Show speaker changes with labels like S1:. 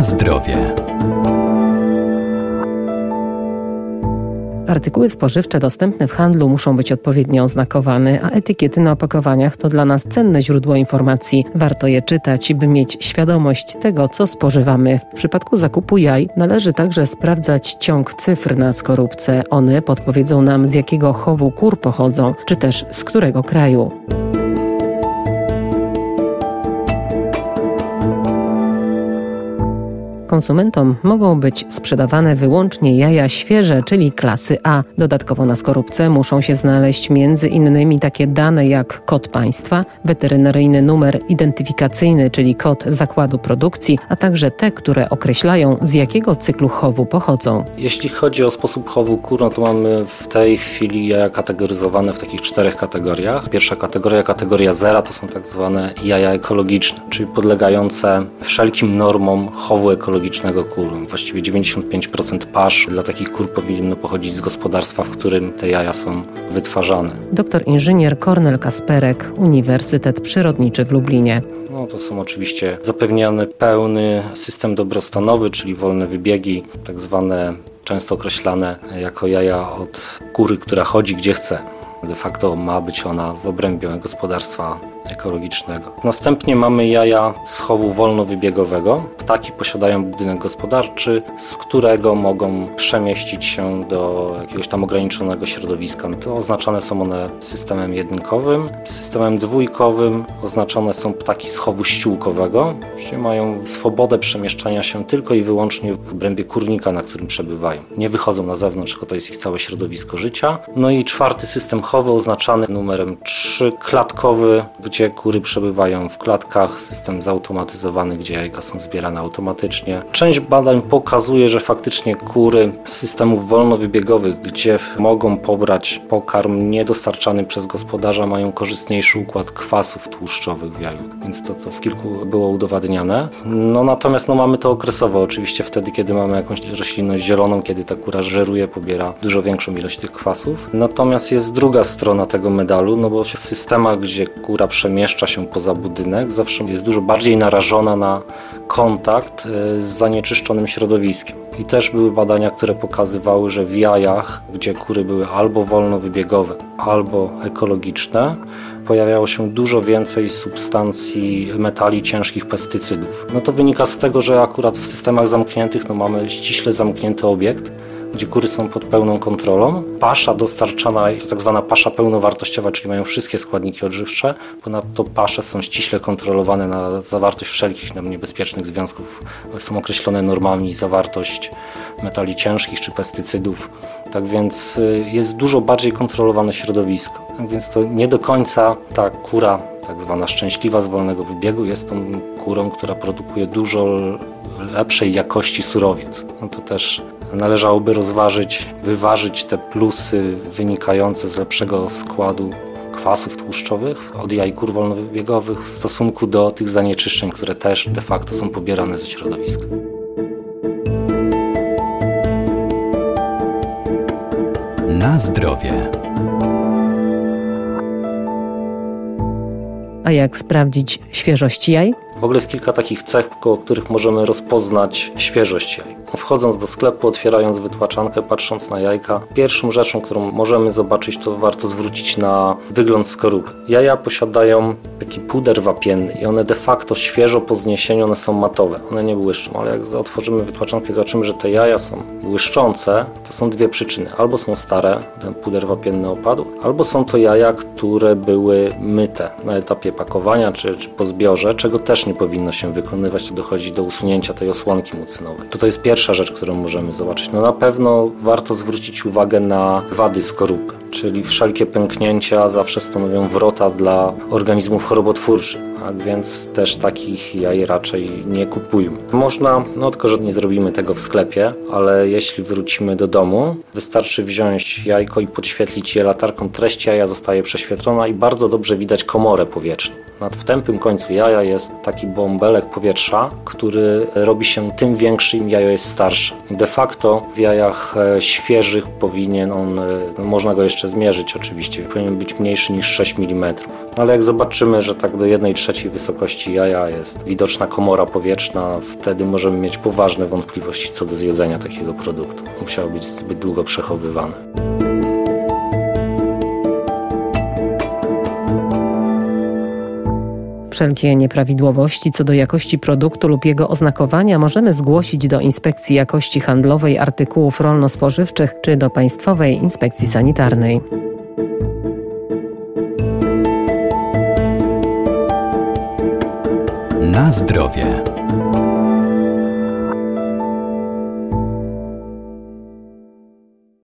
S1: Zdrowie.
S2: Artykuły spożywcze dostępne w handlu muszą być odpowiednio oznakowane, a etykiety na opakowaniach to dla nas cenne źródło informacji. Warto je czytać, by mieć świadomość tego, co spożywamy. W przypadku zakupu jaj należy także sprawdzać ciąg cyfr na skorupce. One podpowiedzą nam, z jakiego chowu kur pochodzą, czy też z którego kraju. Konsumentom mogą być sprzedawane wyłącznie jaja świeże, czyli klasy A. Dodatkowo na skorupce muszą się znaleźć między innymi takie dane jak kod państwa, weterynaryjny numer identyfikacyjny, czyli kod zakładu produkcji, a także te, które określają z jakiego cyklu chowu pochodzą.
S3: Jeśli chodzi o sposób chowu kur, no to mamy w tej chwili jaja kategoryzowane w takich czterech kategoriach. Pierwsza kategoria, kategoria zera, to są tak zwane jaja ekologiczne, czyli podlegające wszelkim normom chowu ekologicznego ekologicznego kur. Właściwie 95% pasz dla takich kur powinno pochodzić z gospodarstwa, w którym te jaja są wytwarzane.
S2: Doktor inżynier Kornel Kasperek, Uniwersytet Przyrodniczy w Lublinie.
S3: No, to są oczywiście zapewniany pełny system dobrostanowy, czyli wolne wybiegi, tak zwane często określane jako jaja od kury, która chodzi gdzie chce. De facto ma być ona w obrębie gospodarstwa ekologicznego. Następnie mamy jaja z chowu wolnowybiegowego. Ptaki posiadają budynek gospodarczy, z którego mogą przemieścić się do jakiegoś tam ograniczonego środowiska. To oznaczane są one systemem jedynkowym. Systemem dwójkowym oznaczone są ptaki z chowu ściółkowego, czyli mają swobodę przemieszczania się tylko i wyłącznie w obrębie kurnika, na którym przebywają. Nie wychodzą na zewnątrz, tylko to jest ich całe środowisko życia. No i czwarty system chowy oznaczany numerem 3, klatkowy, gdzie kury przebywają w klatkach, system zautomatyzowany, gdzie jajka są zbierane automatycznie. Część badań pokazuje, że faktycznie kury z systemów wolnowybiegowych, gdzie mogą pobrać pokarm niedostarczany przez gospodarza, mają korzystniejszy układ kwasów tłuszczowych w jaju, więc to, to w kilku było udowadniane. No natomiast no, mamy to okresowo, oczywiście wtedy, kiedy mamy jakąś roślinność zieloną, kiedy ta kura żeruje, pobiera dużo większą ilość tych kwasów. Natomiast jest druga strona tego medalu, no bo w systemach, gdzie kura przemieszcza się poza budynek, zawsze jest dużo bardziej narażona na kontakt e, z zanieczyszczonym środowiskiem. I też były badania, które pokazywały, że w jajach, gdzie kury były albo wolnowybiegowe, albo ekologiczne, pojawiało się dużo więcej substancji metali ciężkich pestycydów. No to wynika z tego, że akurat w systemach zamkniętych no mamy ściśle zamknięty obiekt, gdzie kury są pod pełną kontrolą. Pasza dostarczana, to tak zwana pasza pełnowartościowa, czyli mają wszystkie składniki odżywcze. Ponadto pasze są ściśle kontrolowane na zawartość wszelkich nam niebezpiecznych związków. Są określone normami zawartość metali ciężkich czy pestycydów. Tak więc y, jest dużo bardziej kontrolowane środowisko. Tak więc to nie do końca ta kura tak zwana szczęśliwa z wolnego wybiegu jest tą kurą, która produkuje dużo lepszej jakości surowiec. No to też należałoby rozważyć, wyważyć te plusy wynikające z lepszego składu kwasów tłuszczowych od jajkur wolnowybiegowych w stosunku do tych zanieczyszczeń, które też de facto są pobierane ze środowiska.
S1: Na zdrowie.
S2: A jak sprawdzić świeżość jaj?
S3: W ogóle jest kilka takich cech, koło których możemy rozpoznać świeżość jaj. Wchodząc do sklepu, otwierając wytłaczankę, patrząc na jajka, pierwszą rzeczą, którą możemy zobaczyć, to warto zwrócić na wygląd skorupy. Jaja posiadają taki puder wapienny i one de facto świeżo po zniesieniu one są matowe. One nie błyszczą, ale jak otworzymy wytłaczankę i zobaczymy, że te jaja są błyszczące, to są dwie przyczyny. Albo są stare, ten puder wapienny opadł, albo są to jaja, które były myte na etapie pakowania czy, czy po zbiorze, czego też nie powinno się wykonywać, to dochodzi do usunięcia tej osłonki mucynowej. To, jest pierwsza rzecz, którą możemy zobaczyć. No na pewno warto zwrócić uwagę na wady skorupy, czyli wszelkie pęknięcia zawsze stanowią wrota dla organizmów chorobotwórczych, tak więc też takich jaj raczej nie kupujmy. Można, no tylko, że nie zrobimy tego w sklepie, ale jeśli wrócimy do domu, wystarczy wziąć jajko i podświetlić je latarką. Treść jaja zostaje prześwietlona i bardzo dobrze widać komorę powietrzną. Nad wtępym końcu jaja jest taki bąbelek powietrza, który robi się tym większy, im jajo jest starsze. De facto w jajach e, świeżych powinien on, e, można go jeszcze zmierzyć oczywiście, powinien być mniejszy niż 6 mm. Ale jak zobaczymy, że tak do 1 trzeciej wysokości jaja jest widoczna komora powietrzna, wtedy możemy mieć poważne wątpliwości co do zjedzenia takiego produktu. Musiało być zbyt długo przechowywane.
S2: Wszelkie nieprawidłowości co do jakości produktu lub jego oznakowania możemy zgłosić do Inspekcji Jakości Handlowej Artykułów Rolno-Spożywczych czy do Państwowej Inspekcji Sanitarnej.
S1: Na zdrowie.